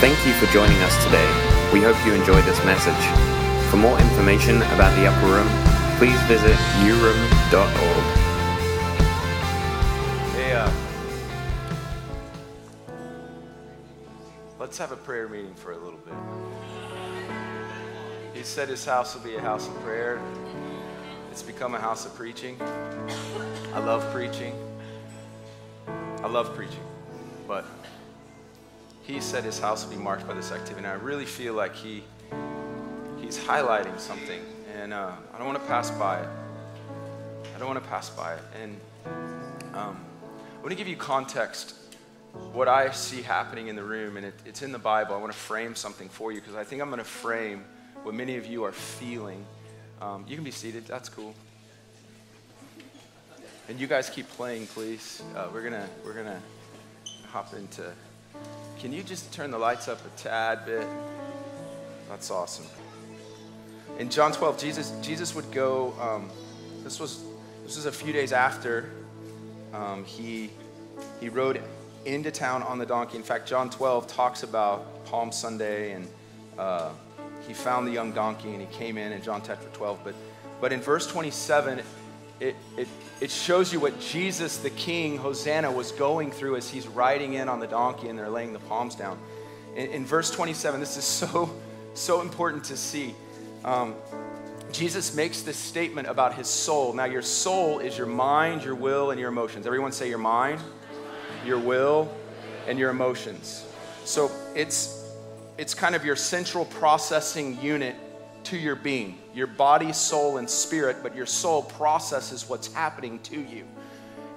Thank you for joining us today. We hope you enjoyed this message. For more information about the Upper Room, please visit uroom.org. Hey, uh, let's have a prayer meeting for a little bit. He said his house will be a house of prayer. It's become a house of preaching. I love preaching. I love preaching. But he said his house will be marked by this activity. And I really feel like he he's highlighting something. And uh, I don't want to pass by it. I don't want to pass by it. And um, I want to give you context, what I see happening in the room, and it, it's in the Bible. I want to frame something for you because I think I'm going to frame what many of you are feeling. Um, you can be seated, that's cool. And you guys keep playing, please. Uh, we're gonna we're gonna hop into. Can you just turn the lights up a tad bit? That's awesome. In John 12, Jesus Jesus would go. Um, this was this was a few days after um, he, he rode into town on the donkey. In fact, John 12 talks about Palm Sunday, and uh, he found the young donkey and he came in in John chapter 12. But, but in verse 27, it, it, it shows you what Jesus, the King, Hosanna, was going through as he's riding in on the donkey and they're laying the palms down. In, in verse 27, this is so, so important to see. Um, Jesus makes this statement about his soul. Now, your soul is your mind, your will, and your emotions. Everyone say your mind, your will, and your emotions. So it's, it's kind of your central processing unit to your being your body, soul, and spirit, but your soul processes what's happening to you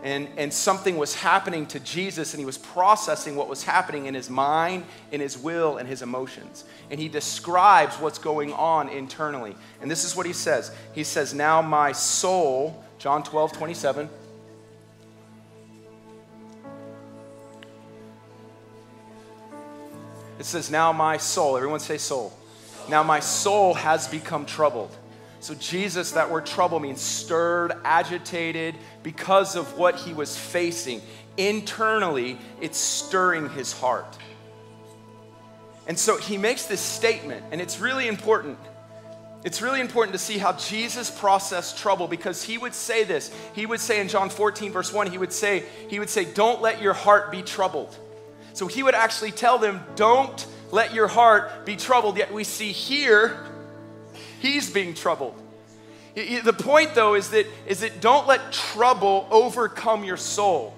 and, and something was happening to Jesus, and he was processing what was happening in his mind, in his will, and his emotions. And he describes what's going on internally. And this is what he says He says, Now my soul, John 12, 27. It says, Now my soul, everyone say soul. Now my soul has become troubled. So, Jesus, that word trouble means stirred, agitated because of what he was facing. Internally, it's stirring his heart. And so he makes this statement, and it's really important. It's really important to see how Jesus processed trouble because he would say this. He would say in John 14, verse 1, he would say, he would say, Don't let your heart be troubled. So he would actually tell them, Don't let your heart be troubled. Yet we see here He's being troubled. The point, though, is that, is that don't let trouble overcome your soul.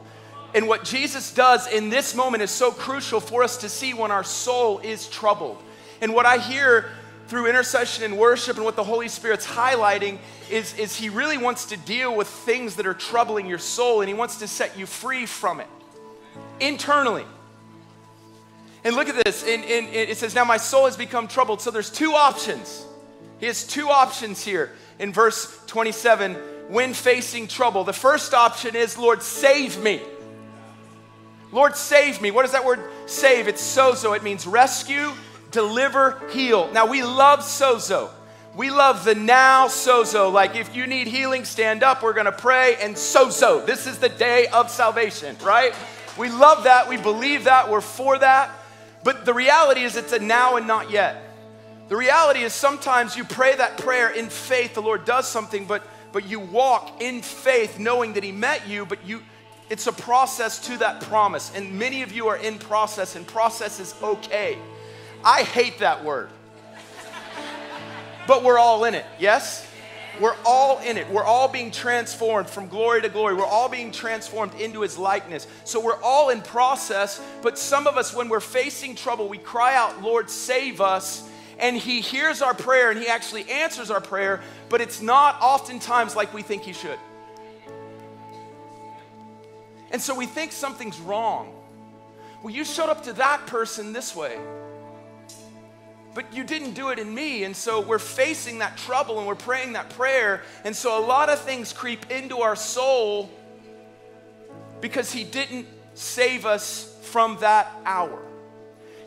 And what Jesus does in this moment is so crucial for us to see when our soul is troubled. And what I hear through intercession and worship and what the Holy Spirit's highlighting is, is He really wants to deal with things that are troubling your soul and He wants to set you free from it internally. And look at this. In, it says, Now my soul has become troubled. So there's two options. He has two options here in verse 27 when facing trouble. The first option is, Lord, save me. Lord, save me. What does that word save? It's sozo. It means rescue, deliver, heal. Now, we love sozo. We love the now sozo. Like, if you need healing, stand up. We're going to pray and sozo. This is the day of salvation, right? We love that. We believe that. We're for that. But the reality is, it's a now and not yet. The reality is sometimes you pray that prayer in faith, the Lord does something, but but you walk in faith knowing that he met you, but you it's a process to that promise. And many of you are in process, and process is okay. I hate that word. but we're all in it, yes? We're all in it. We're all being transformed from glory to glory. We're all being transformed into his likeness. So we're all in process, but some of us, when we're facing trouble, we cry out, Lord, save us and He hears our prayer and He actually answers our prayer, but it's not oftentimes like we think He should. And so we think something's wrong. Well, you showed up to that person this way, but you didn't do it in me. And so we're facing that trouble and we're praying that prayer. And so a lot of things creep into our soul because He didn't save us from that hour.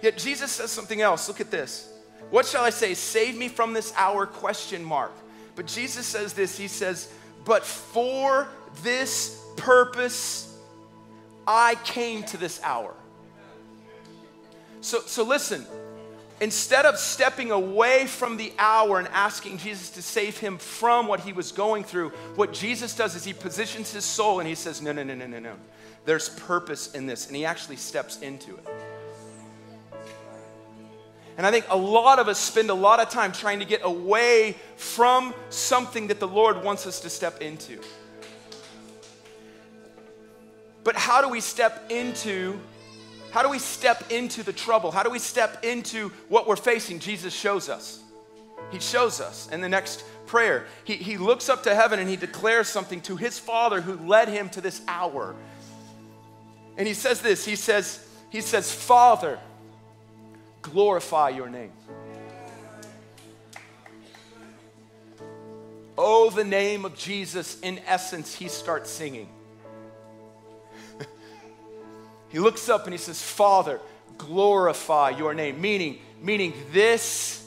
Yet Jesus says something else. Look at this. What shall I say? Save me from this hour? Question mark. But Jesus says this He says, But for this purpose I came to this hour. So, so listen, instead of stepping away from the hour and asking Jesus to save him from what he was going through, what Jesus does is he positions his soul and he says, No, no, no, no, no, no. There's purpose in this. And he actually steps into it. And I think a lot of us spend a lot of time trying to get away from something that the Lord wants us to step into. But how do we step into how do we step into the trouble? How do we step into what we're facing? Jesus shows us. He shows us in the next prayer. He, he looks up to heaven and he declares something to his father who led him to this hour. And he says this He says, he says, Father, glorify your name. Oh, the name of Jesus, in essence, he starts singing. He looks up and he says, Father, glorify your name. Meaning, meaning this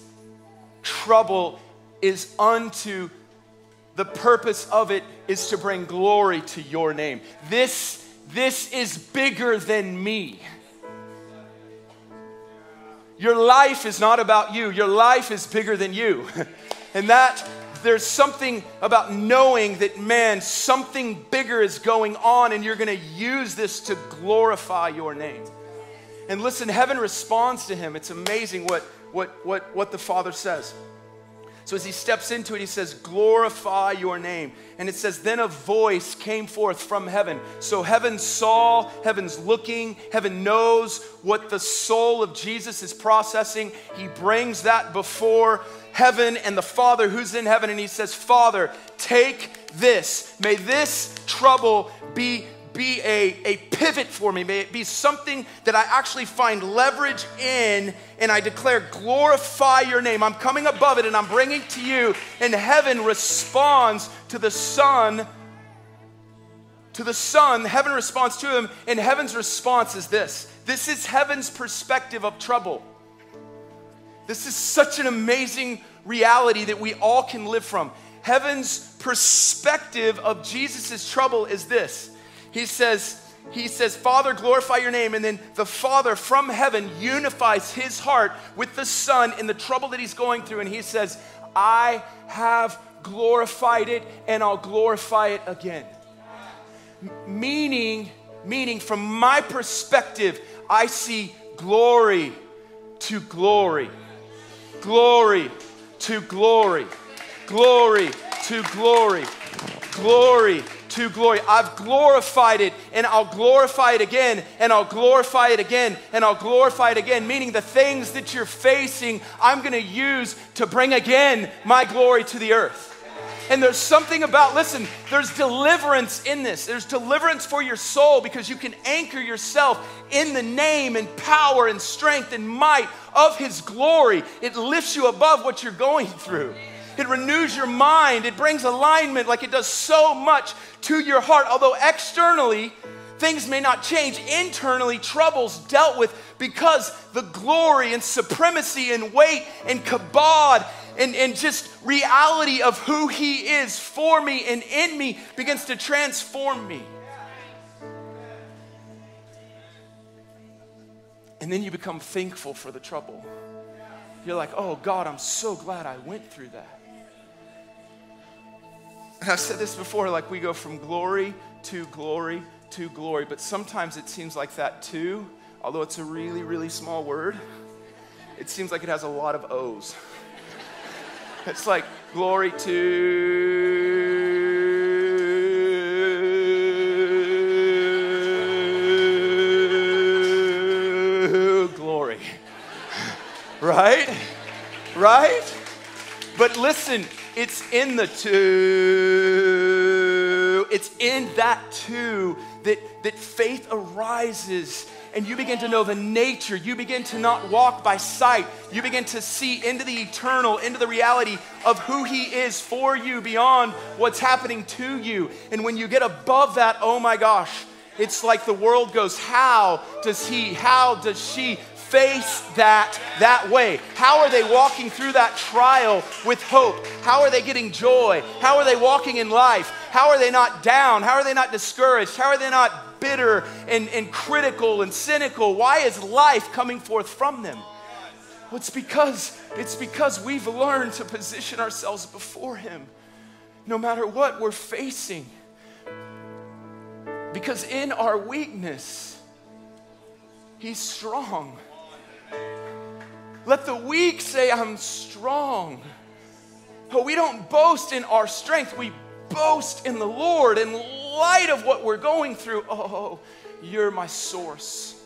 trouble is unto the purpose of it is to bring glory to your name. This, this is bigger than me. Your life is not about you, your life is bigger than you. and that there's something about knowing that, man, something bigger is going on, and you're going to use this to glorify your name. And listen, heaven responds to him. It's amazing what, what, what, what the Father says. So as he steps into it, he says, Glorify your name. And it says, Then a voice came forth from heaven. So heaven saw, heaven's looking, heaven knows what the soul of Jesus is processing. He brings that before heaven and the Father who's in heaven, and he says, Father, take this. May this trouble be be a, a pivot for me. May it be something that I actually find leverage in and I declare, glorify your name. I'm coming above it and I'm bringing to you. And heaven responds to the Son. To the Son, heaven responds to him, and heaven's response is this. This is heaven's perspective of trouble. This is such an amazing reality that we all can live from. Heaven's perspective of Jesus' trouble is this he says, he says, Father, glorify your name. And then the Father from heaven unifies his heart with the Son in the trouble that he's going through. And he says, I have glorified it and I'll glorify it again. M- meaning, meaning from my perspective, I see glory to glory, glory to glory, glory to glory, glory to glory. I've glorified it and I'll glorify it again and I'll glorify it again and I'll glorify it again. Meaning the things that you're facing, I'm going to use to bring again my glory to the earth. And there's something about, listen, there's deliverance in this. There's deliverance for your soul because you can anchor yourself in the name and power and strength and might of His glory. It lifts you above what you're going through. It renews your mind. It brings alignment like it does so much to your heart. Although externally, things may not change, internally, troubles dealt with because the glory and supremacy and weight and kabod and, and just reality of who He is for me and in me begins to transform me. And then you become thankful for the trouble. You're like, oh God, I'm so glad I went through that. And I've said this before like we go from glory to glory to glory, but sometimes it seems like that too, although it's a really, really small word, it seems like it has a lot of O's. It's like glory to glory. right? Right? But listen, it's in the two. It's in that two that, that faith arises and you begin to know the nature. You begin to not walk by sight. You begin to see into the eternal, into the reality of who He is for you beyond what's happening to you. And when you get above that, oh my gosh, it's like the world goes, How does He, how does she face that that way? How are they walking through that trial with hope? How are they getting joy? How are they walking in life? How are they not down? How are they not discouraged? How are they not bitter and, and critical and cynical? Why is life coming forth from them? Well, it's because, it's because we've learned to position ourselves before Him no matter what we're facing. Because in our weakness, He's strong. Let the weak say, I'm strong. But we don't boast in our strength, we boast in the Lord in light of what we're going through. Oh, oh, oh, you're my source,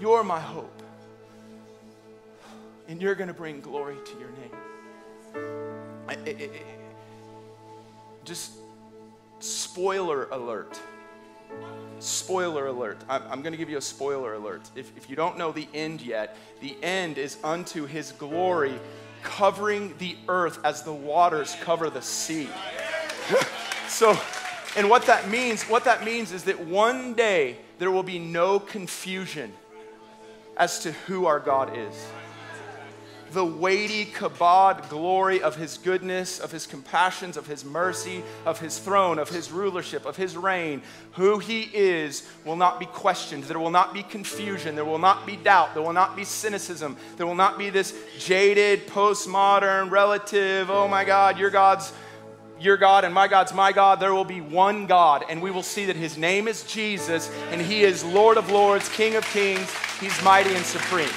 you're my hope. And you're going to bring glory to your name. Just spoiler alert. Spoiler alert. I'm, going to give you a spoiler alert. If you don't know the end yet, the end is unto his glory covering the earth as the waters cover the sea. so, and what that means, what that means is that one day there will be no confusion as to who our God is the weighty kabod glory of his goodness, of his compassions, of his mercy, of his throne, of his rulership, of his reign. Who he is will not be questioned. There will not be confusion. There will not be doubt. There will not be cynicism. There will not be this jaded, postmodern, relative, oh my God, your God's your God and my God's my God. There will be one God, and we will see that his name is Jesus, and he is Lord of Lords, King of Kings. He's mighty and supreme.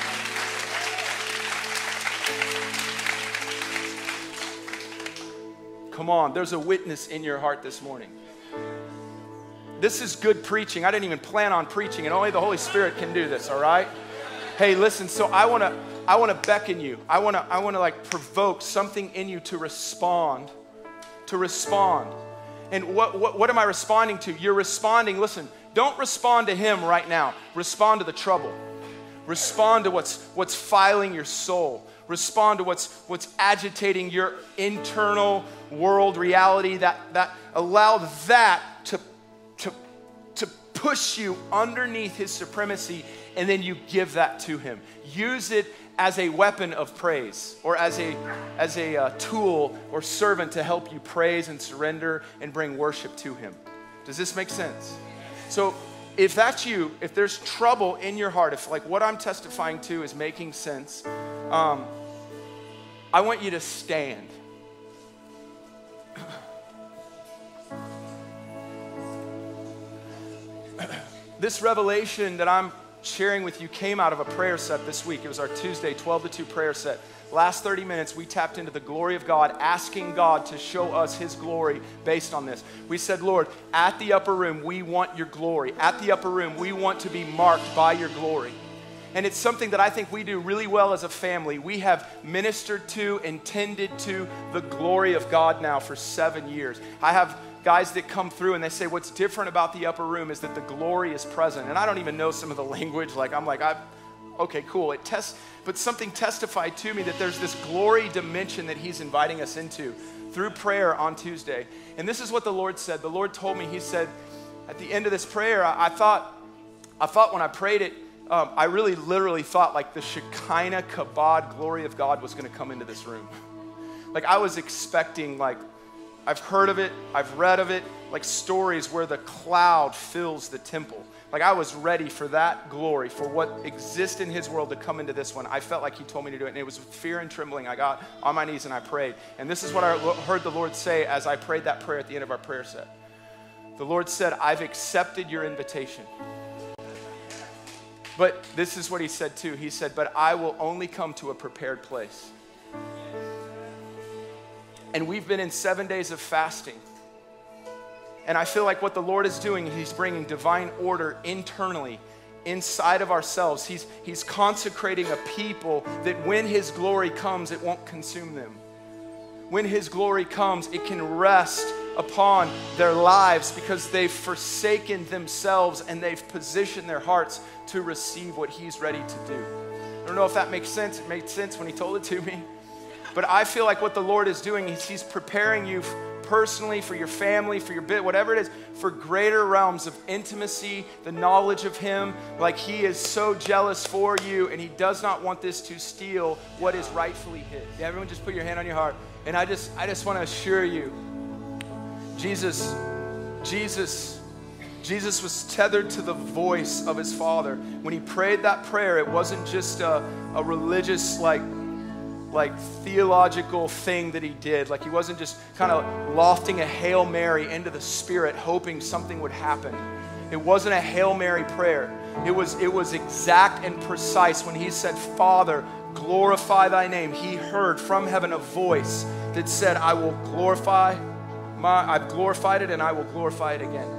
Come on, there's a witness in your heart this morning. This is good preaching. I didn't even plan on preaching, and only the Holy Spirit can do this, all right? Hey, listen, so I wanna I wanna beckon you. I wanna I wanna like provoke something in you to respond. To respond. And what, what, what am I responding to? You're responding, listen, don't respond to him right now. Respond to the trouble. Respond to what's what's filing your soul respond to what's, what's agitating your internal world reality, that, that allow that to, to, to push you underneath his supremacy, and then you give that to him. Use it as a weapon of praise or as a, as a uh, tool or servant to help you praise and surrender and bring worship to him. Does this make sense? So, if that's you, if there's trouble in your heart, if like what I'm testifying to is making sense, um, I want you to stand. this revelation that I'm sharing with you came out of a prayer set this week. It was our Tuesday 12 to 2 prayer set. Last 30 minutes, we tapped into the glory of God, asking God to show us His glory based on this. We said, Lord, at the upper room, we want your glory. At the upper room, we want to be marked by your glory. And it's something that I think we do really well as a family. We have ministered to and tended to the glory of God now for seven years. I have guys that come through and they say, What's different about the upper room is that the glory is present. And I don't even know some of the language. Like, I'm like, I, okay, cool. It tests, but something testified to me that there's this glory dimension that He's inviting us into through prayer on Tuesday. And this is what the Lord said. The Lord told me, He said, at the end of this prayer, I, I thought, I thought when I prayed it, um, I really literally thought like the Shekinah kabod glory of God was going to come into this room. like I was expecting like I've heard of it, I've read of it, like stories where the cloud fills the temple. Like I was ready for that glory, for what exists in his world to come into this one. I felt like he told me to do it. And it was with fear and trembling. I got on my knees and I prayed. And this is what I heard the Lord say as I prayed that prayer at the end of our prayer set. The Lord said, I've accepted your invitation. But this is what he said too. He said, But I will only come to a prepared place. And we've been in seven days of fasting. And I feel like what the Lord is doing, He's bringing divine order internally inside of ourselves. He's, he's consecrating a people that when His glory comes, it won't consume them. When His glory comes, it can rest upon their lives because they've forsaken themselves and they've positioned their hearts to receive what He's ready to do. I don't know if that makes sense. It made sense when He told it to me. But I feel like what the Lord is doing is He's preparing you personally, for your family, for your bit, whatever it is, for greater realms of intimacy, the knowledge of Him. Like He is so jealous for you, and He does not want this to steal what is rightfully His. Yeah, everyone, just put your hand on your heart. And I just, I just want to assure you, Jesus, Jesus Jesus was tethered to the voice of his Father. When he prayed that prayer, it wasn't just a, a religious, like, like theological thing that he did. Like he wasn't just kind of lofting a Hail Mary into the Spirit, hoping something would happen. It wasn't a Hail Mary prayer. It was, it was exact and precise. When he said, Father, glorify thy name, he heard from heaven a voice that said, I will glorify my, I've glorified it and I will glorify it again.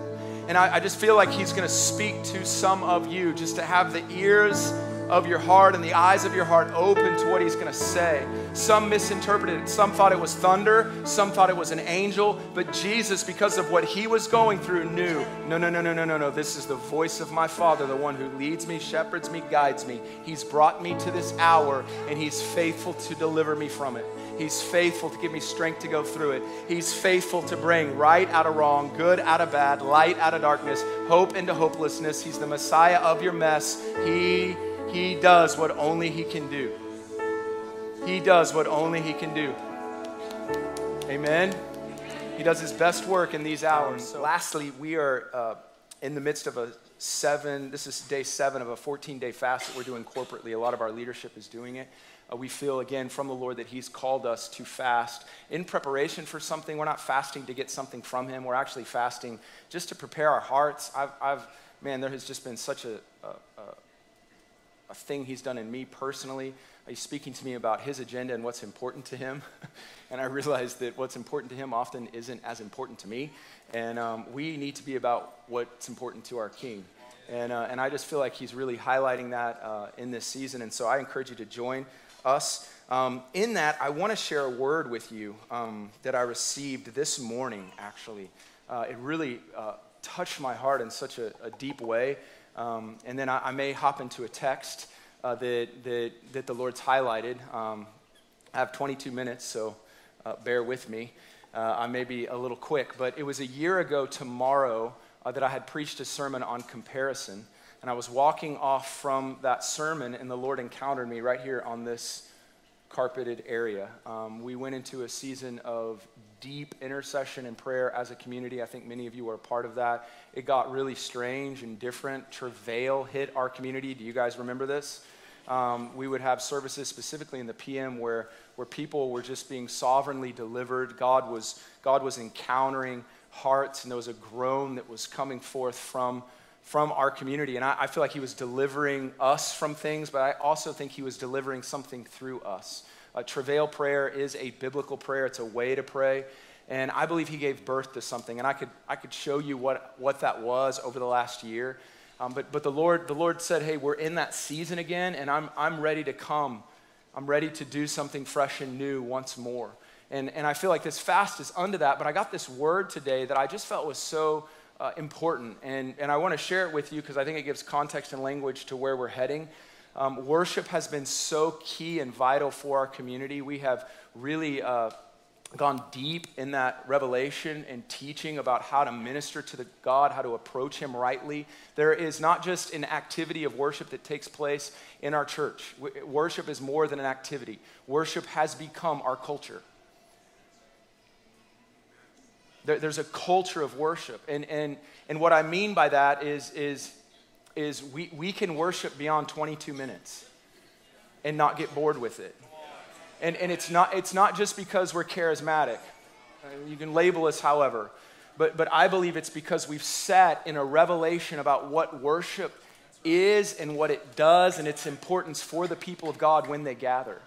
And I, I just feel like he's going to speak to some of you just to have the ears of your heart and the eyes of your heart open to what he's going to say. Some misinterpreted it. Some thought it was thunder. Some thought it was an angel. But Jesus, because of what he was going through, knew no, no, no, no, no, no, no. This is the voice of my Father, the one who leads me, shepherds me, guides me. He's brought me to this hour, and he's faithful to deliver me from it. He's faithful to give me strength to go through it. He's faithful to bring right out of wrong, good out of bad, light out of darkness, hope into hopelessness. He's the Messiah of your mess. He he does what only He can do. He does what only He can do. Amen. He does His best work in these hours. So lastly, we are uh, in the midst of a seven, this is day seven of a 14 day fast that we're doing corporately. A lot of our leadership is doing it. Uh, we feel again from the Lord that He's called us to fast in preparation for something. We're not fasting to get something from Him, we're actually fasting just to prepare our hearts. I've, I've man, there has just been such a, a, a a thing he's done in me personally. He's speaking to me about his agenda and what's important to him. and I realized that what's important to him often isn't as important to me. And um, we need to be about what's important to our king. And, uh, and I just feel like he's really highlighting that uh, in this season. And so I encourage you to join us. Um, in that, I want to share a word with you um, that I received this morning, actually. Uh, it really uh, touched my heart in such a, a deep way. Um, and then I, I, may hop into a text uh, that, that, that the Lord's highlighted. Um, I have 22 minutes, so uh, bear with me. Uh, I may be a little quick, but it was a year ago tomorrow uh, that I had preached a sermon on comparison. And I was walking off from that sermon, and the Lord encountered me right here on this carpeted area. Um, we went into a season of deep intercession and prayer as a community. I think many of you were a part of that. It got really strange and different. Travail hit our community. Do you guys remember this? Um, we would have services specifically in the PM where, where people were just being sovereignly delivered. God was, God was encountering hearts, and there was a groan that was coming forth from, from our community. And I, I feel like He was delivering us from things, but I also think He was delivering something through us. A travail prayer is a biblical prayer, it's a way to pray. And I believe he gave birth to something. And I could, I could show you what, what that was over the last year. Um, but but the, Lord, the Lord said, hey, we're in that season again, and I'm, I'm ready to come. I'm ready to do something fresh and new once more. And, and I feel like this fast is unto that. But I got this word today that I just felt was so uh, important. And, and I want to share it with you because I think it gives context and language to where we're heading. Um, worship has been so key and vital for our community. We have really uh, gone deep in that revelation and teaching about how to minister to the God, how to approach Him rightly. There is not just an activity of worship that takes place in our church. Worship is more than an activity. Worship has become our culture. There, there's a culture of worship, and and and what I mean by that is is is we, we can worship beyond 22 minutes and not get bored with it. And, and it's, not, it's not just because we're charismatic. You can label us however. But, but I believe it's because we've sat in a revelation about what worship is and what it does and its importance for the people of God when they gather.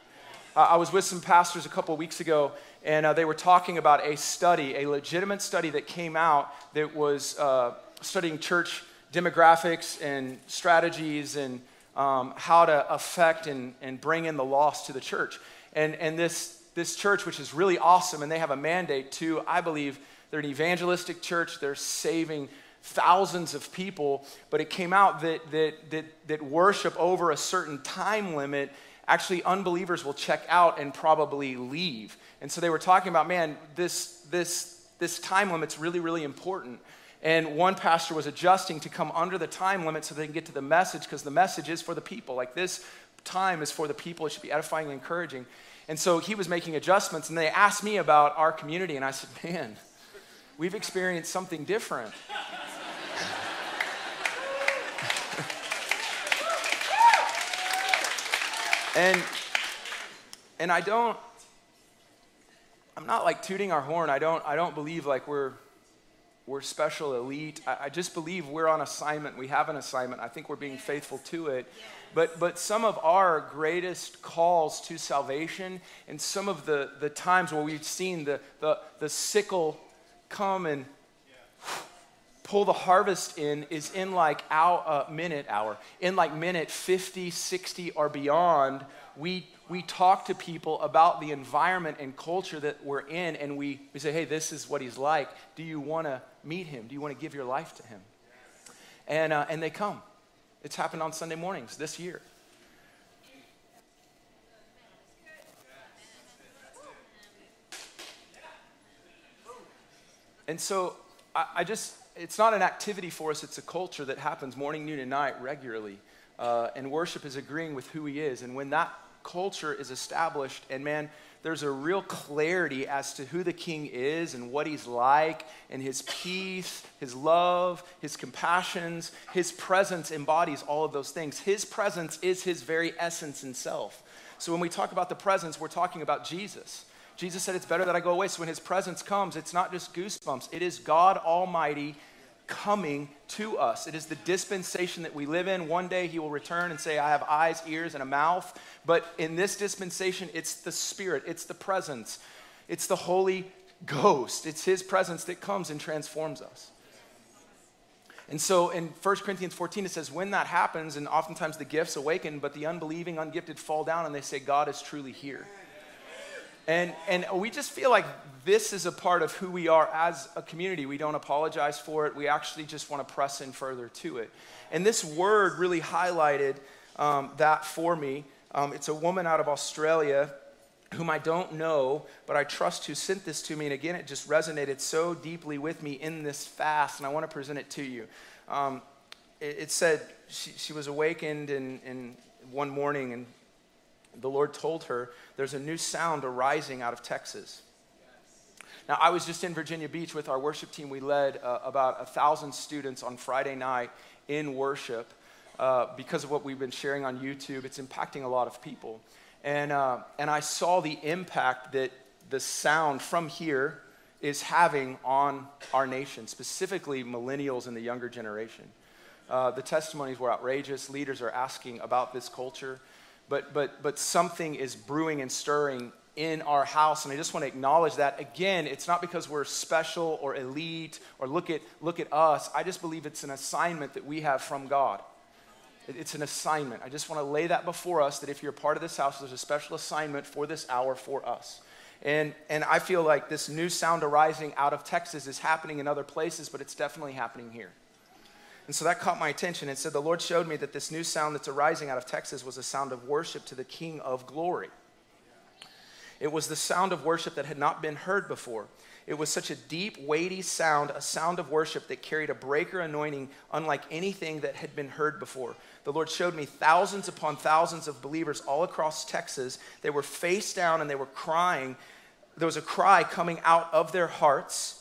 I was with some pastors a couple weeks ago, and uh, they were talking about a study, a legitimate study that came out that was uh, studying church demographics and strategies and um, how to affect and, and bring in the lost to the church. And, and this, this church, which is really awesome, and they have a mandate to, I believe, they're an evangelistic church, they're saving thousands of people, but it came out that, that, that, that worship over a certain time limit, actually unbelievers will check out and probably leave. And so they were talking about, man, this, this, this time limit's really, really important and one pastor was adjusting to come under the time limit so they can get to the message because the message is for the people. Like this time is for the people, it should be edifying and encouraging. And so he was making adjustments, and they asked me about our community, and I said, Man, we've experienced something different. and and I don't I'm not like tooting our horn. I don't I don't believe like we're we're special elite. I, I, just believe we're on assignment. We have an assignment. I think we're being faithful to it. But, but some of our greatest calls to salvation and some of the, the times where we've seen the, the, the sickle come and pull the harvest in is in like hour, uh, minute hour in like minute 50 60 or beyond we we talk to people about the environment and culture that we're in and we, we say hey this is what he's like do you want to meet him? Do you want to give your life to him? And uh, and they come. It's happened on sunday mornings this year. And so I, I just it's not an activity for us, it's a culture that happens morning, noon, and night regularly. Uh, and worship is agreeing with who he is. And when that culture is established, and man, there's a real clarity as to who the king is and what he's like, and his peace, his love, his compassions, his presence embodies all of those things. His presence is his very essence and self. So when we talk about the presence, we're talking about Jesus. Jesus said, It's better that I go away. So when his presence comes, it's not just goosebumps, it is God Almighty coming to us. It is the dispensation that we live in. One day he will return and say, I have eyes, ears, and a mouth. But in this dispensation, it's the Spirit, it's the presence, it's the Holy Ghost. It's his presence that comes and transforms us. And so in 1 Corinthians 14, it says, when that happens, and oftentimes the gifts awaken, but the unbelieving, ungifted fall down and they say, God is truly here. And, and we just feel like this is a part of who we are as a community. We don't apologize for it. We actually just want to press in further to it. And this word really highlighted um, that for me. Um, it's a woman out of Australia whom I don't know, but I trust who sent this to me. And again, it just resonated so deeply with me in this fast, and I want to present it to you. Um, it, it, said she, she was awakened in, in one morning, and the Lord told her, There's a new sound arising out of Texas. Now, I was just in Virginia Beach with our worship team. We led uh, about a thousand students on Friday night in worship. Uh, because of what we've been sharing on YouTube, it's impacting a lot of people. And, uh, and I saw the impact that the sound from here is having on our nation, specifically millennials and the younger generation. Uh, the testimonies were outrageous. Leaders are asking about this culture but, but, but something is brewing and stirring in our house and i just want to acknowledge that. Again it's not because we're special or elite or look at look at us. I just believe it's an assignment that we have from god. It's an assignment. I just want to lay that before us that if you're part of this house there's a special assignment for this hour for us. And and i feel like this new sound arising out of texas is happening in other places but it's definitely happening here and so that caught my attention. It said, The Lord showed me that this new sound that's arising out of Texas was a sound of worship to the King of glory. It was the sound of worship that had not been heard before. It was such a deep, weighty sound, a sound of worship that carried a breaker anointing unlike anything that had been heard before. The Lord showed me thousands upon thousands of believers all across Texas. They were face down and they were crying. There was a cry coming out of their hearts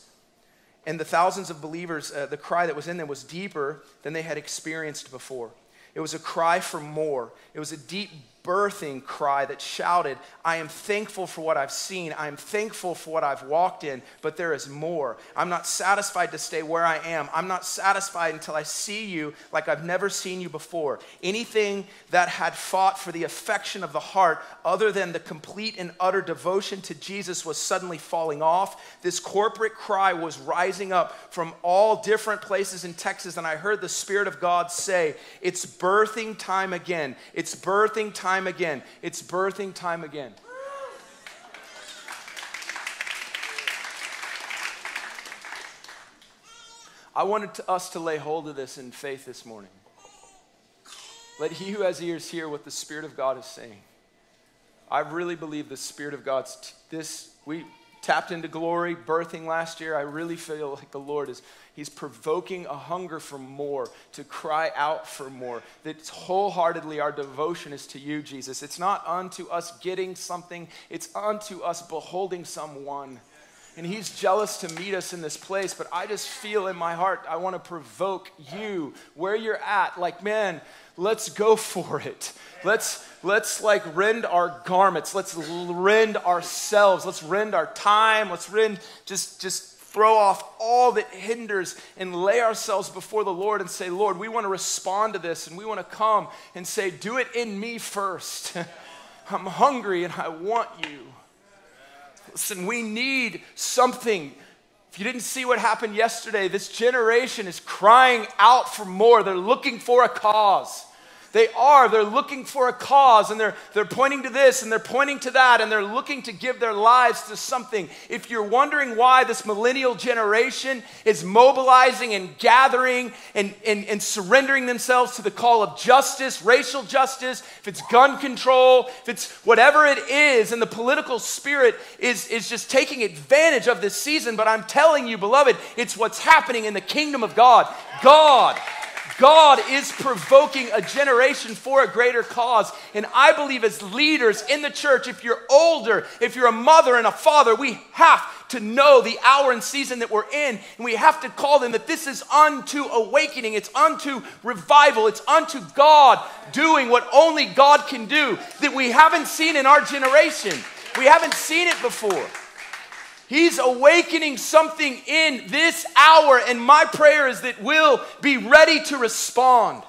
and the thousands of believers, uh, the cry that was in them was deeper than they had experienced before. It was a cry for more. It was a deep birthing cry that shouted, I am thankful for what I've seen. I am thankful for what I've walked in, but there is more. I'm not satisfied to stay where I am. I'm not satisfied until I see you like I've never seen you before. Anything that had fought for the affection of the heart, other than the complete and utter devotion to Jesus, was suddenly falling off. This corporate cry was rising up from all different places in Texas, and I heard the Spirit of God say, It's birthing time again. It's birthing time time again. It's birthing time again. I wanted to, us to lay hold of this in faith this morning. Let he who has ears hear what the Spirit of God is saying. I really believe the Spirit of God's t- this we tapped into glory, birthing last year. I really feel like the Lord is He's provoking a hunger for more, to cry out for more. That wholeheartedly our devotion is to you, Jesus. It's not unto us getting something, it's unto us beholding someone. And He's jealous to meet us in this place, but I just feel in my heart, I want to provoke you where you're at. Like, man, let's go for it. Let's, let's like rend our garments. Let's rend ourselves. Let's rend our time. Let's rend, just, just throw off all that hinders and lay ourselves before the Lord and say, Lord, we want to respond to this and we want to come and say, Do it in me first. I'm hungry and I want you. Listen, we need something. If you didn't see what happened yesterday, this generation is crying out for more. They're looking for a cause. They are. They're looking for a cause and they're, they're pointing to this and they're pointing to that and they're looking to give their lives to something. If you're wondering why this millennial generation is mobilizing and gathering and, and, and surrendering themselves to the call of justice, racial justice, if it's gun control, if it's whatever it is, and the political spirit is, is just taking advantage of this season, but I'm telling you, beloved, it's what's happening in the kingdom of God. God God is provoking a generation for a greater cause. And I believe as leaders in the church, if you're older, if you're a mother and a father, we have to know the hour and season that we're in. And we have to call them that this is unto awakening, it's unto revival, it's unto God doing what only God can do that we haven't seen in our generation. We haven't seen it before. He's awakening something in this hour, and my prayer is that we'll be ready to respond.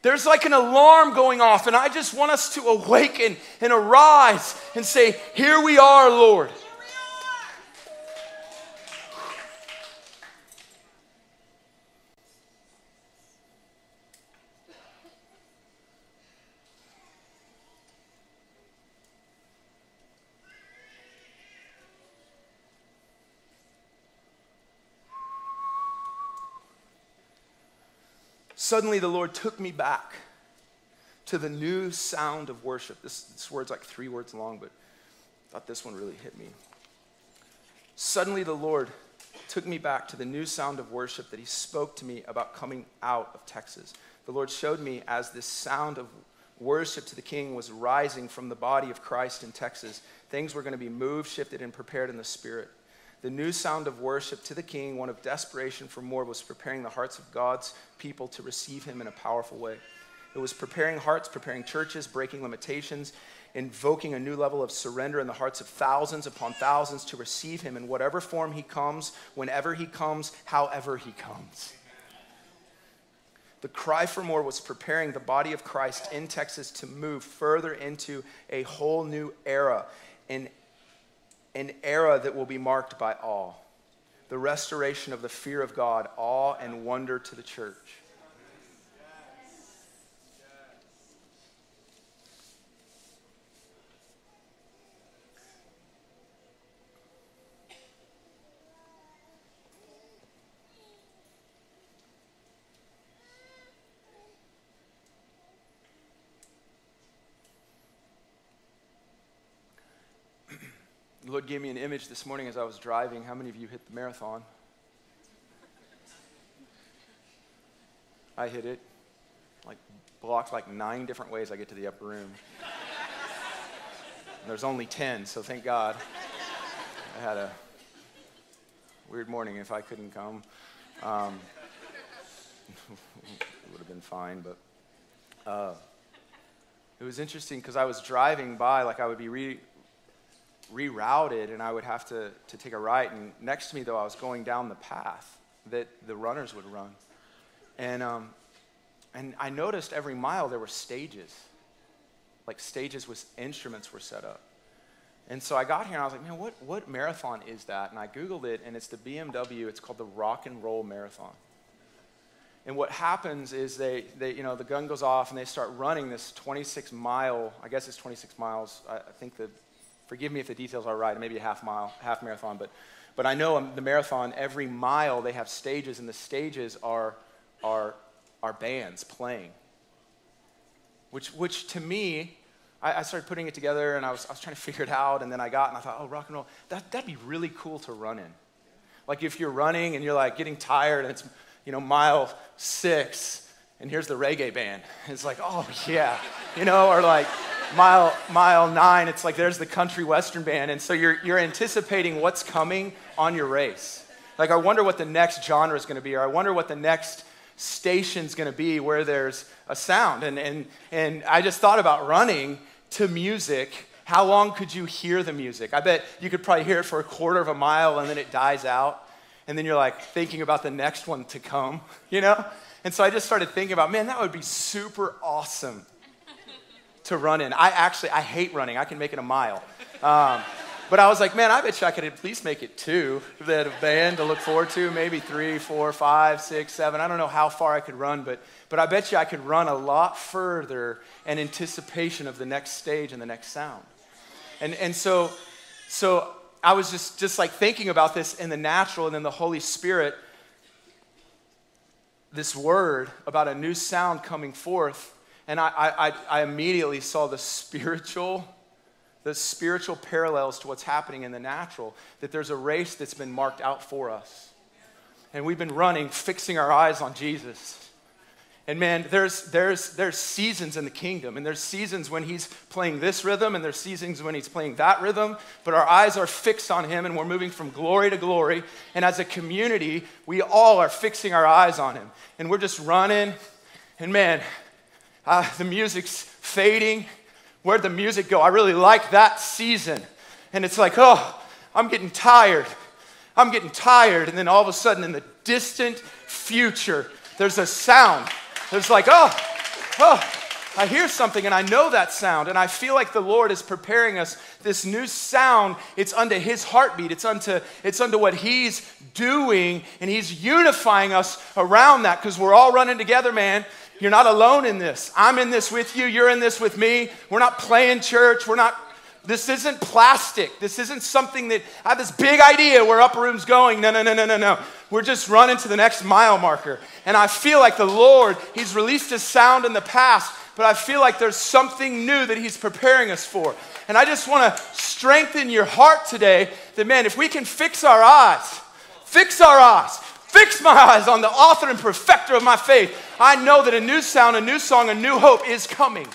There's like an alarm going off, and I just want us to awaken and arise and say, Here we are, Lord. Suddenly, the Lord took me back to the new sound of worship. This, this word's like three words long, but I thought this one really hit me. Suddenly, the Lord took me back to the new sound of worship that He spoke to me about coming out of Texas. The Lord showed me as this sound of worship to the King was rising from the body of Christ in Texas, things were going to be moved, shifted, and prepared in the Spirit. The new sound of worship to the King, one of desperation for more, was preparing the hearts of God's people to receive Him in a powerful way. It was preparing hearts, preparing churches, breaking limitations, invoking a new level of surrender in the hearts of thousands upon thousands to receive Him in whatever form He comes, whenever He comes, however He comes. The cry for more was preparing the body of Christ in Texas to move further into a whole new era. And an era that will be marked by awe, the restoration of the fear of God, awe and wonder to the church. The Lord gave me an image this morning as I was driving. How many of you hit the marathon? I hit it. Like, blocked like nine different ways I get to the upper room. there's only 10, so thank God. I had a weird morning if I couldn't come. Um, it would have been fine, but uh, it was interesting because I was driving by, like I would be re- rerouted and I would have to, to take a right. And next to me, though, I was going down the path that the runners would run. And, um, and I noticed every mile there were stages, like stages with instruments were set up. And so I got here and I was like, man, what, what marathon is that? And I Googled it and it's the BMW, it's called the Rock and Roll Marathon. And what happens is they, they, you know, the gun goes off and they start running this 26 mile, I guess it's 26 miles. I, I think the Forgive me if the details are right, maybe a half mile, half marathon, but, but I know um, the marathon, every mile they have stages, and the stages are, are, are bands playing. Which, which to me, I, I started putting it together and I was, I was trying to figure it out, and then I got and I thought, oh, rock and roll, that, that'd be really cool to run in. Like if you're running and you're like getting tired and it's, you know, mile six, and here's the reggae band. It's like, oh, yeah, you know, or like, mile mile nine, it's like there's the country western band, and so you're you're anticipating what's coming on your race. Like I wonder what the next genre is going to be, or I wonder what the next station's going to be where there's a sound. And and and I just thought about running to music. How long could you hear the music? I bet you could probably hear it for a quarter of a mile and then it dies out. And then you're like thinking about the next one to come, you know? And so I just started thinking about, man, that would be super awesome to run in. I actually, I hate running. I can make it a mile. Um, but I was like, man, I bet you I could at least make it two. That a band to look forward to, maybe three, four, five, six, seven. I don't know how far I could run, but, but I bet you I could run a lot further in anticipation of the next stage and the next sound. And, and so, so I was just, just like thinking about this in the natural and then the Holy Spirit, this word about a new sound coming forth and I, I, I immediately saw the spiritual, the spiritual parallels to what's happening in the natural, that there's a race that's been marked out for us. And we've been running, fixing our eyes on Jesus. And man, there's, there's, there's seasons in the kingdom, and there's seasons when he's playing this rhythm, and there's seasons when he's playing that rhythm, but our eyes are fixed on him, and we're moving from glory to glory. And as a community, we all are fixing our eyes on him. And we're just running, and man, uh, the music's fading. Where'd the music go? I really like that season. And it's like, oh, I'm getting tired. I'm getting tired. And then all of a sudden, in the distant future, there's a sound. There's like, oh, oh, I hear something and I know that sound. And I feel like the Lord is preparing us this new sound. It's unto His heartbeat, it's unto, it's unto what He's doing. And He's unifying us around that because we're all running together, man. You're not alone in this. I'm in this with you. You're in this with me. We're not playing church. We're not, this isn't plastic. This isn't something that I have this big idea where Upper Room's going. No, no, no, no, no, no. We're just running to the next mile marker. And I feel like the Lord, He's released His sound in the past, but I feel like there's something new that He's preparing us for. And I just want to strengthen your heart today that, man, if we can fix our eyes, fix our eyes, fix my eyes on the author and perfecter of my faith, I know that a new sound, a new song, a new hope is coming.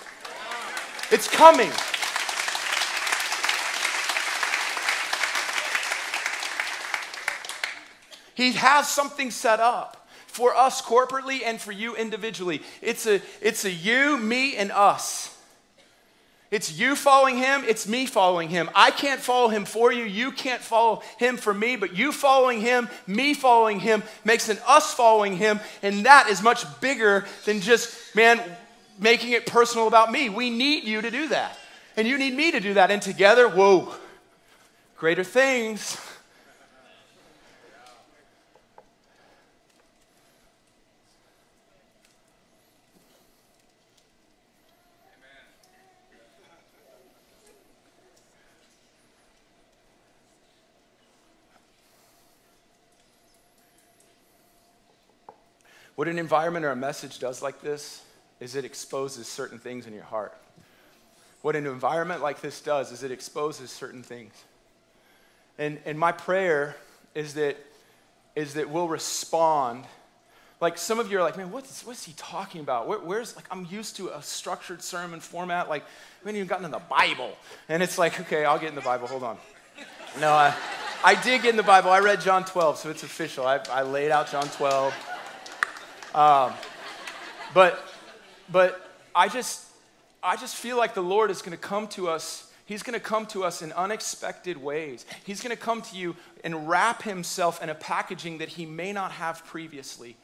It's coming. He has something set up for us corporately and for you individually. It's a, it's a you, me, and us. It's you following him, it's me following him. I can't follow him for you, you can't follow him for me, but you following him, me following him makes an us following him, and that is much bigger than just, man, making it personal about me. We need you to do that. And you need me to do that. And together, whoa, greater things. What an environment or a message does like this is it exposes certain things in your heart. What an environment like this does is it exposes certain things. And, and my prayer is that, is that we'll respond. Like some of you are like, man, what's, what's he talking about? Where, where's, like, I'm used to a structured sermon format. Like, we haven't even gotten in the Bible. And it's like, okay, I'll get in the Bible. Hold on. No, I, I did get in the Bible. I read John 12, so it's official. I, I laid out John 12. Um, but, but I just, I just feel like the Lord is going to come to us. He's going to come to us in unexpected ways. He's going to come to you and wrap himself in a packaging that he may not have previously.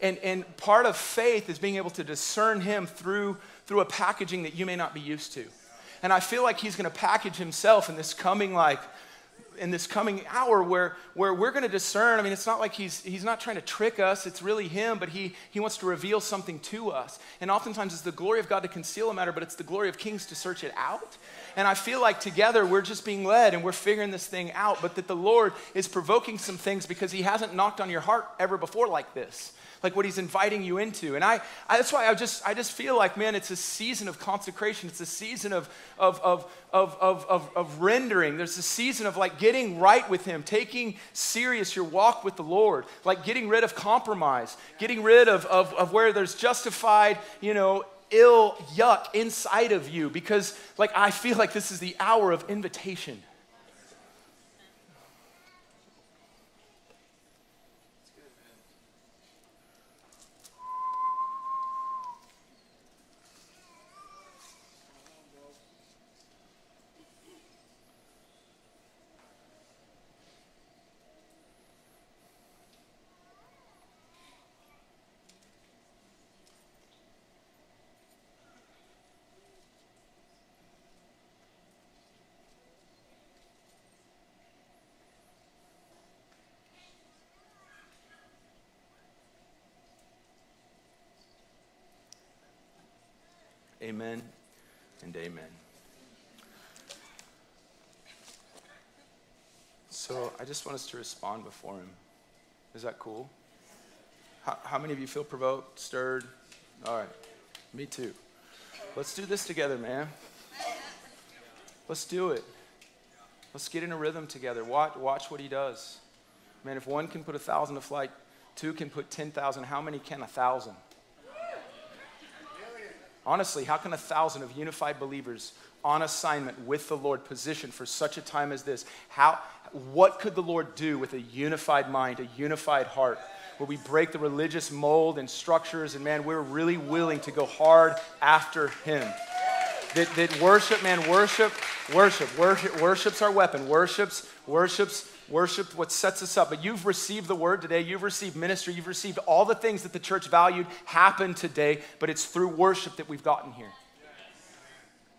And, and part of faith is being able to discern him through, through a packaging that you may not be used to. And I feel like he's going to package himself in this coming like in this coming hour where, where we're going to discern. I mean, it's not like he's, he's not trying to trick us, it's really him, but he, he wants to reveal something to us. And oftentimes it's the glory of God to conceal a matter, but it's the glory of kings to search it out. And I feel like together we're just being led and we're figuring this thing out, but that the Lord is provoking some things because he hasn't knocked on your heart ever before like this like what he's inviting you into. And I, I, that's why I just, I just feel like, man, it's a season of consecration. It's a season of, of, of, of, of, of, of rendering. There's a season of like getting right with him, taking serious your walk with the Lord, like getting rid of compromise, getting rid of, of, of where there's justified, you know, ill yuck inside of you because, like, I feel like this is the hour of invitation. Amen and amen. So I just want us to respond before Him. Is that cool? How, how many of you feel provoked, stirred? All right, me too. Let's do this together, man. Let's do it. Let's get in a rhythm together. Watch, watch what He does. Man, if one can put a thousand to flight, two can put 10,000, how many can a thousand? Honestly, how can a thousand of unified believers on assignment with the Lord positioned for such a time as this? How, what could the Lord do with a unified mind, a unified heart, where we break the religious mold and structures, and man, we're really willing to go hard after Him? That, that worship, man, worship, worship, worship, worship's our weapon. Worship's, worship's worship what sets us up. But you've received the word today. You've received ministry. You've received all the things that the church valued happen today. But it's through worship that we've gotten here.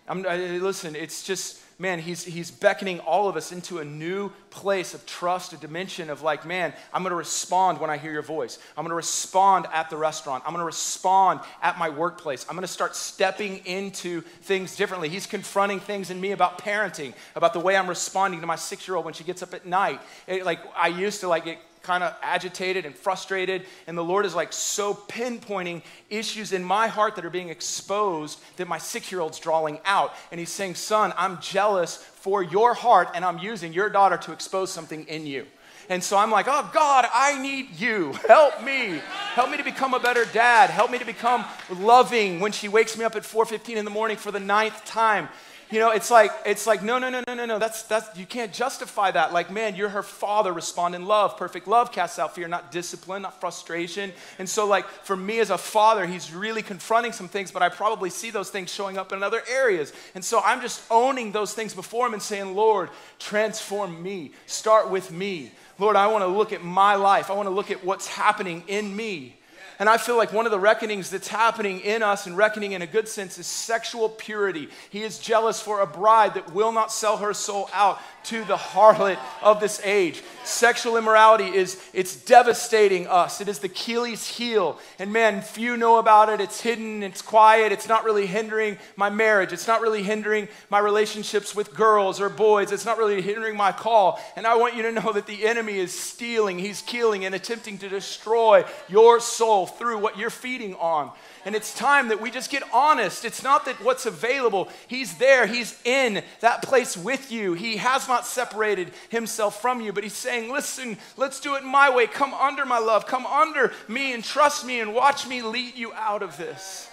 I'm, I, listen, it's just, man, he's, he's beckoning all of us into a new place of trust, a dimension of like, man, I'm going to respond when I hear your voice. I'm going to respond at the restaurant. I'm going to respond at my workplace. I'm going to start stepping into things differently. He's confronting things in me about parenting, about the way I'm responding to my six year old when she gets up at night. It, like, I used to like kind of agitated and frustrated. And the Lord is like so pinpointing issues in my heart that are being exposed that my six year old's drawing out. And He's saying, Son, I'm jealous for your heart, and I'm using your daughter to expose something in you. And so I'm like, oh God, I need you. Help me. Help me to become a better dad. Help me to become loving when she wakes me up at 4:15 in the morning for the ninth time. You know, it's like, it's like, no, no, no, no, no, no. That's, that's, you can't justify that. Like, man, you're her father. Respond in love. Perfect love casts out fear, not discipline, not frustration. And so, like, for me as a father, he's really confronting some things, but I probably see those things showing up in other areas. And so I'm just owning those things before him and saying, Lord, transform me. Start with me. Lord, I want to look at my life. I want to look at what's happening in me. And I feel like one of the reckonings that's happening in us, and reckoning in a good sense, is sexual purity. He is jealous for a bride that will not sell her soul out to the harlot of this age. Sexual immorality is it's devastating us. It is the Achilles heel. And man, few know about it. It's hidden, it's quiet. It's not really hindering my marriage. It's not really hindering my relationships with girls or boys. It's not really hindering my call. And I want you to know that the enemy is stealing, he's killing and attempting to destroy your soul through what you're feeding on. And it's time that we just get honest. It's not that what's available, He's there, He's in that place with you. He has not separated Himself from you, but He's saying, Listen, let's do it my way. Come under my love, come under me and trust me and watch me lead you out of this.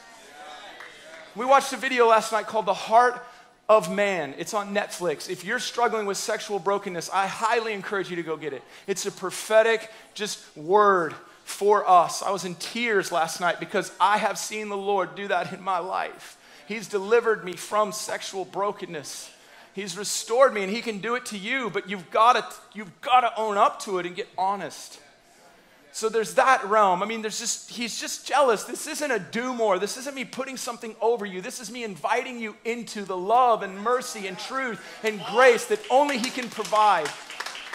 We watched a video last night called The Heart of Man. It's on Netflix. If you're struggling with sexual brokenness, I highly encourage you to go get it. It's a prophetic, just word for us. I was in tears last night because I have seen the Lord do that in my life. He's delivered me from sexual brokenness. He's restored me and he can do it to you, but you've got to you've got to own up to it and get honest. So there's that realm. I mean, there's just he's just jealous. This isn't a do more. This isn't me putting something over you. This is me inviting you into the love and mercy and truth and grace that only he can provide.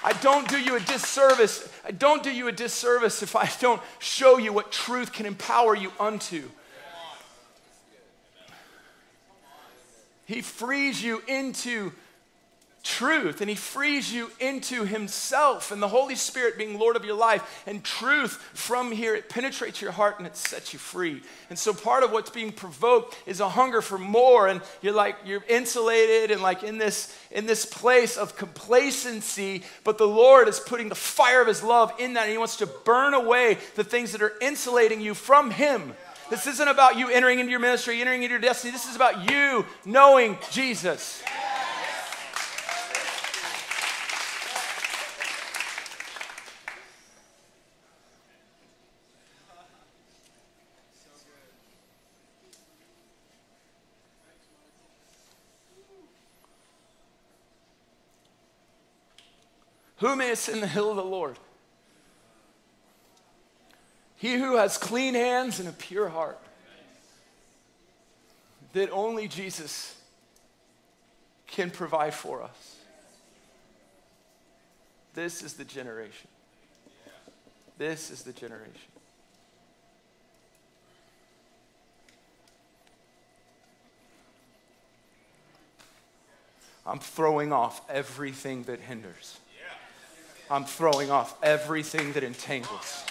I don't do you a disservice. I don't do you a disservice if I don't show you what truth can empower you unto. He frees you into truth and he frees you into himself and the holy spirit being lord of your life and truth from here it penetrates your heart and it sets you free and so part of what's being provoked is a hunger for more and you're like you're insulated and like in this in this place of complacency but the lord is putting the fire of his love in that and he wants to burn away the things that are insulating you from him This isn't about you entering into your ministry, entering into your destiny. This is about you knowing Jesus. Who may ascend the hill of the Lord? He who has clean hands and a pure heart. That only Jesus can provide for us. This is the generation. This is the generation. I'm throwing off everything that hinders. I'm throwing off everything that entangles.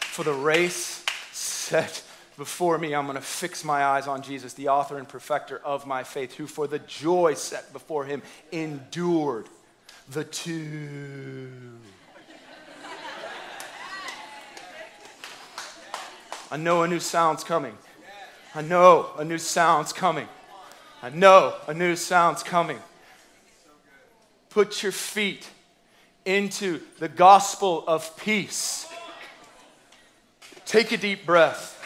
For the race set before me, I'm going to fix my eyes on Jesus, the author and perfecter of my faith, who for the joy set before him endured the two. I know a new sound's coming. I know a new sound's coming. I know a new sound's coming. Put your feet into the gospel of peace. Take a deep breath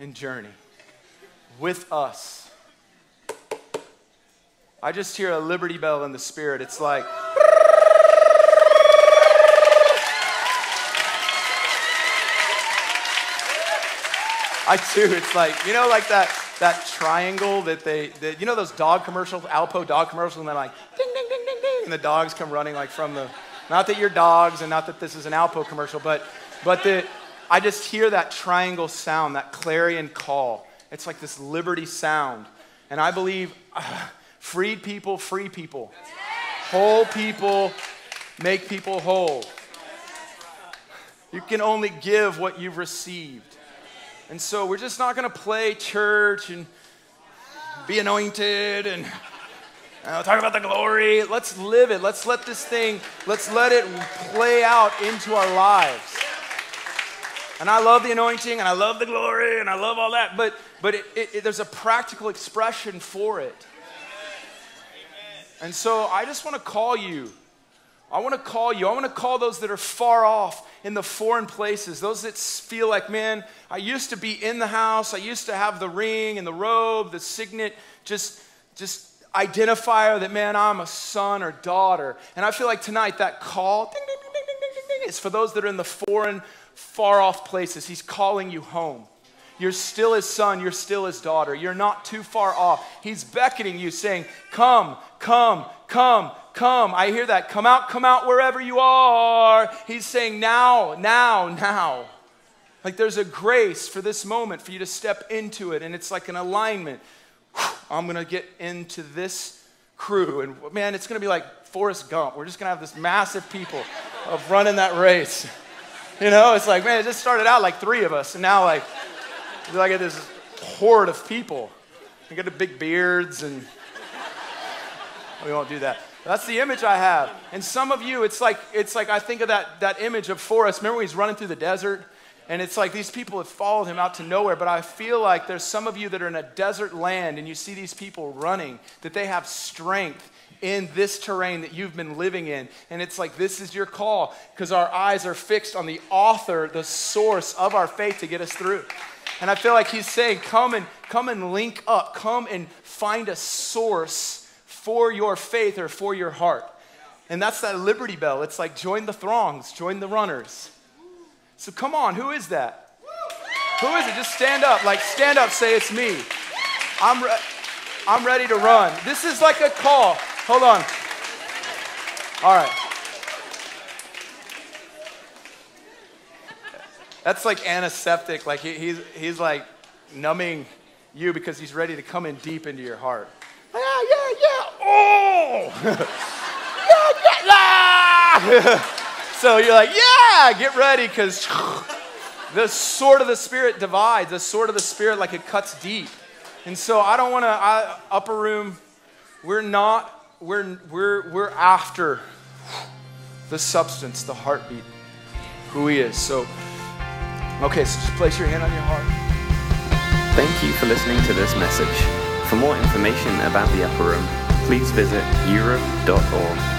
and journey with us. I just hear a liberty bell in the spirit. It's like, I too. It's like, you know, like that, that triangle that they, that, you know, those dog commercials, Alpo dog commercials, and they're like, ding, ding, ding, ding, and the dogs come running like from the, not that you're dogs and not that this is an Alpo commercial, but, but the, I just hear that triangle sound, that clarion call. It's like this liberty sound. And I believe uh, freed people free people, whole people make people whole. You can only give what you've received. And so we're just not going to play church and be anointed and uh, talk about the glory. Let's live it. Let's let this thing, let's let it play out into our lives. And I love the anointing and I love the glory and I love all that, but, but it, it, it, there's a practical expression for it. And so I just want to call you. I want to call you. I want to call those that are far off in the foreign places, those that feel like, man, I used to be in the house, I used to have the ring and the robe, the signet, just, just identifier that, man, I'm a son or daughter. And I feel like tonight that call ding, ding, ding, is for those that are in the foreign far off places. He's calling you home. You're still his son, you're still his daughter. You're not too far off. He's beckoning you, saying, Come, come, come, come. I hear that. Come out, come out wherever you are. He's saying, Now, now, now. Like there's a grace for this moment for you to step into it, and it's like an alignment. I'm going to get into this crew, and man, it's going to be like Forrest Gump. We're just going to have this massive people of running that race. You know, it's like, man, it just started out like three of us, and now like, like get this horde of people. We got the big beards, and we won't do that. That's the image I have. And some of you, it's like, it's like I think of that, that image of Forrest. Remember when he's running through the desert? And it's like these people have followed him out to nowhere, but I feel like there's some of you that are in a desert land and you see these people running, that they have strength in this terrain that you've been living in. And it's like, this is your call because our eyes are fixed on the author, the source of our faith to get us through. And I feel like he's saying, come and come and link up, come and find a source for your faith or for your heart. And that's that liberty bell. It's like join the throngs, join the runners. So come on, who is that? Who is it? Just stand up. Like stand up, say it's me. I'm re- I'm ready to run. This is like a call. Hold on. All right. That's like antiseptic. Like he, he's, he's like numbing you because he's ready to come in deep into your heart. Yeah, yeah, yeah. Oh! yeah, yeah, yeah. so you're like, yeah, get ready because the sword of the Spirit divides. The sword of the Spirit, like it cuts deep. And so I don't want to, upper room, we're not we're, we're, we're after the substance, the heartbeat, who He is. So, okay, so just place your hand on your heart. Thank you for listening to this message. For more information about the Upper Room, please visit europe.org.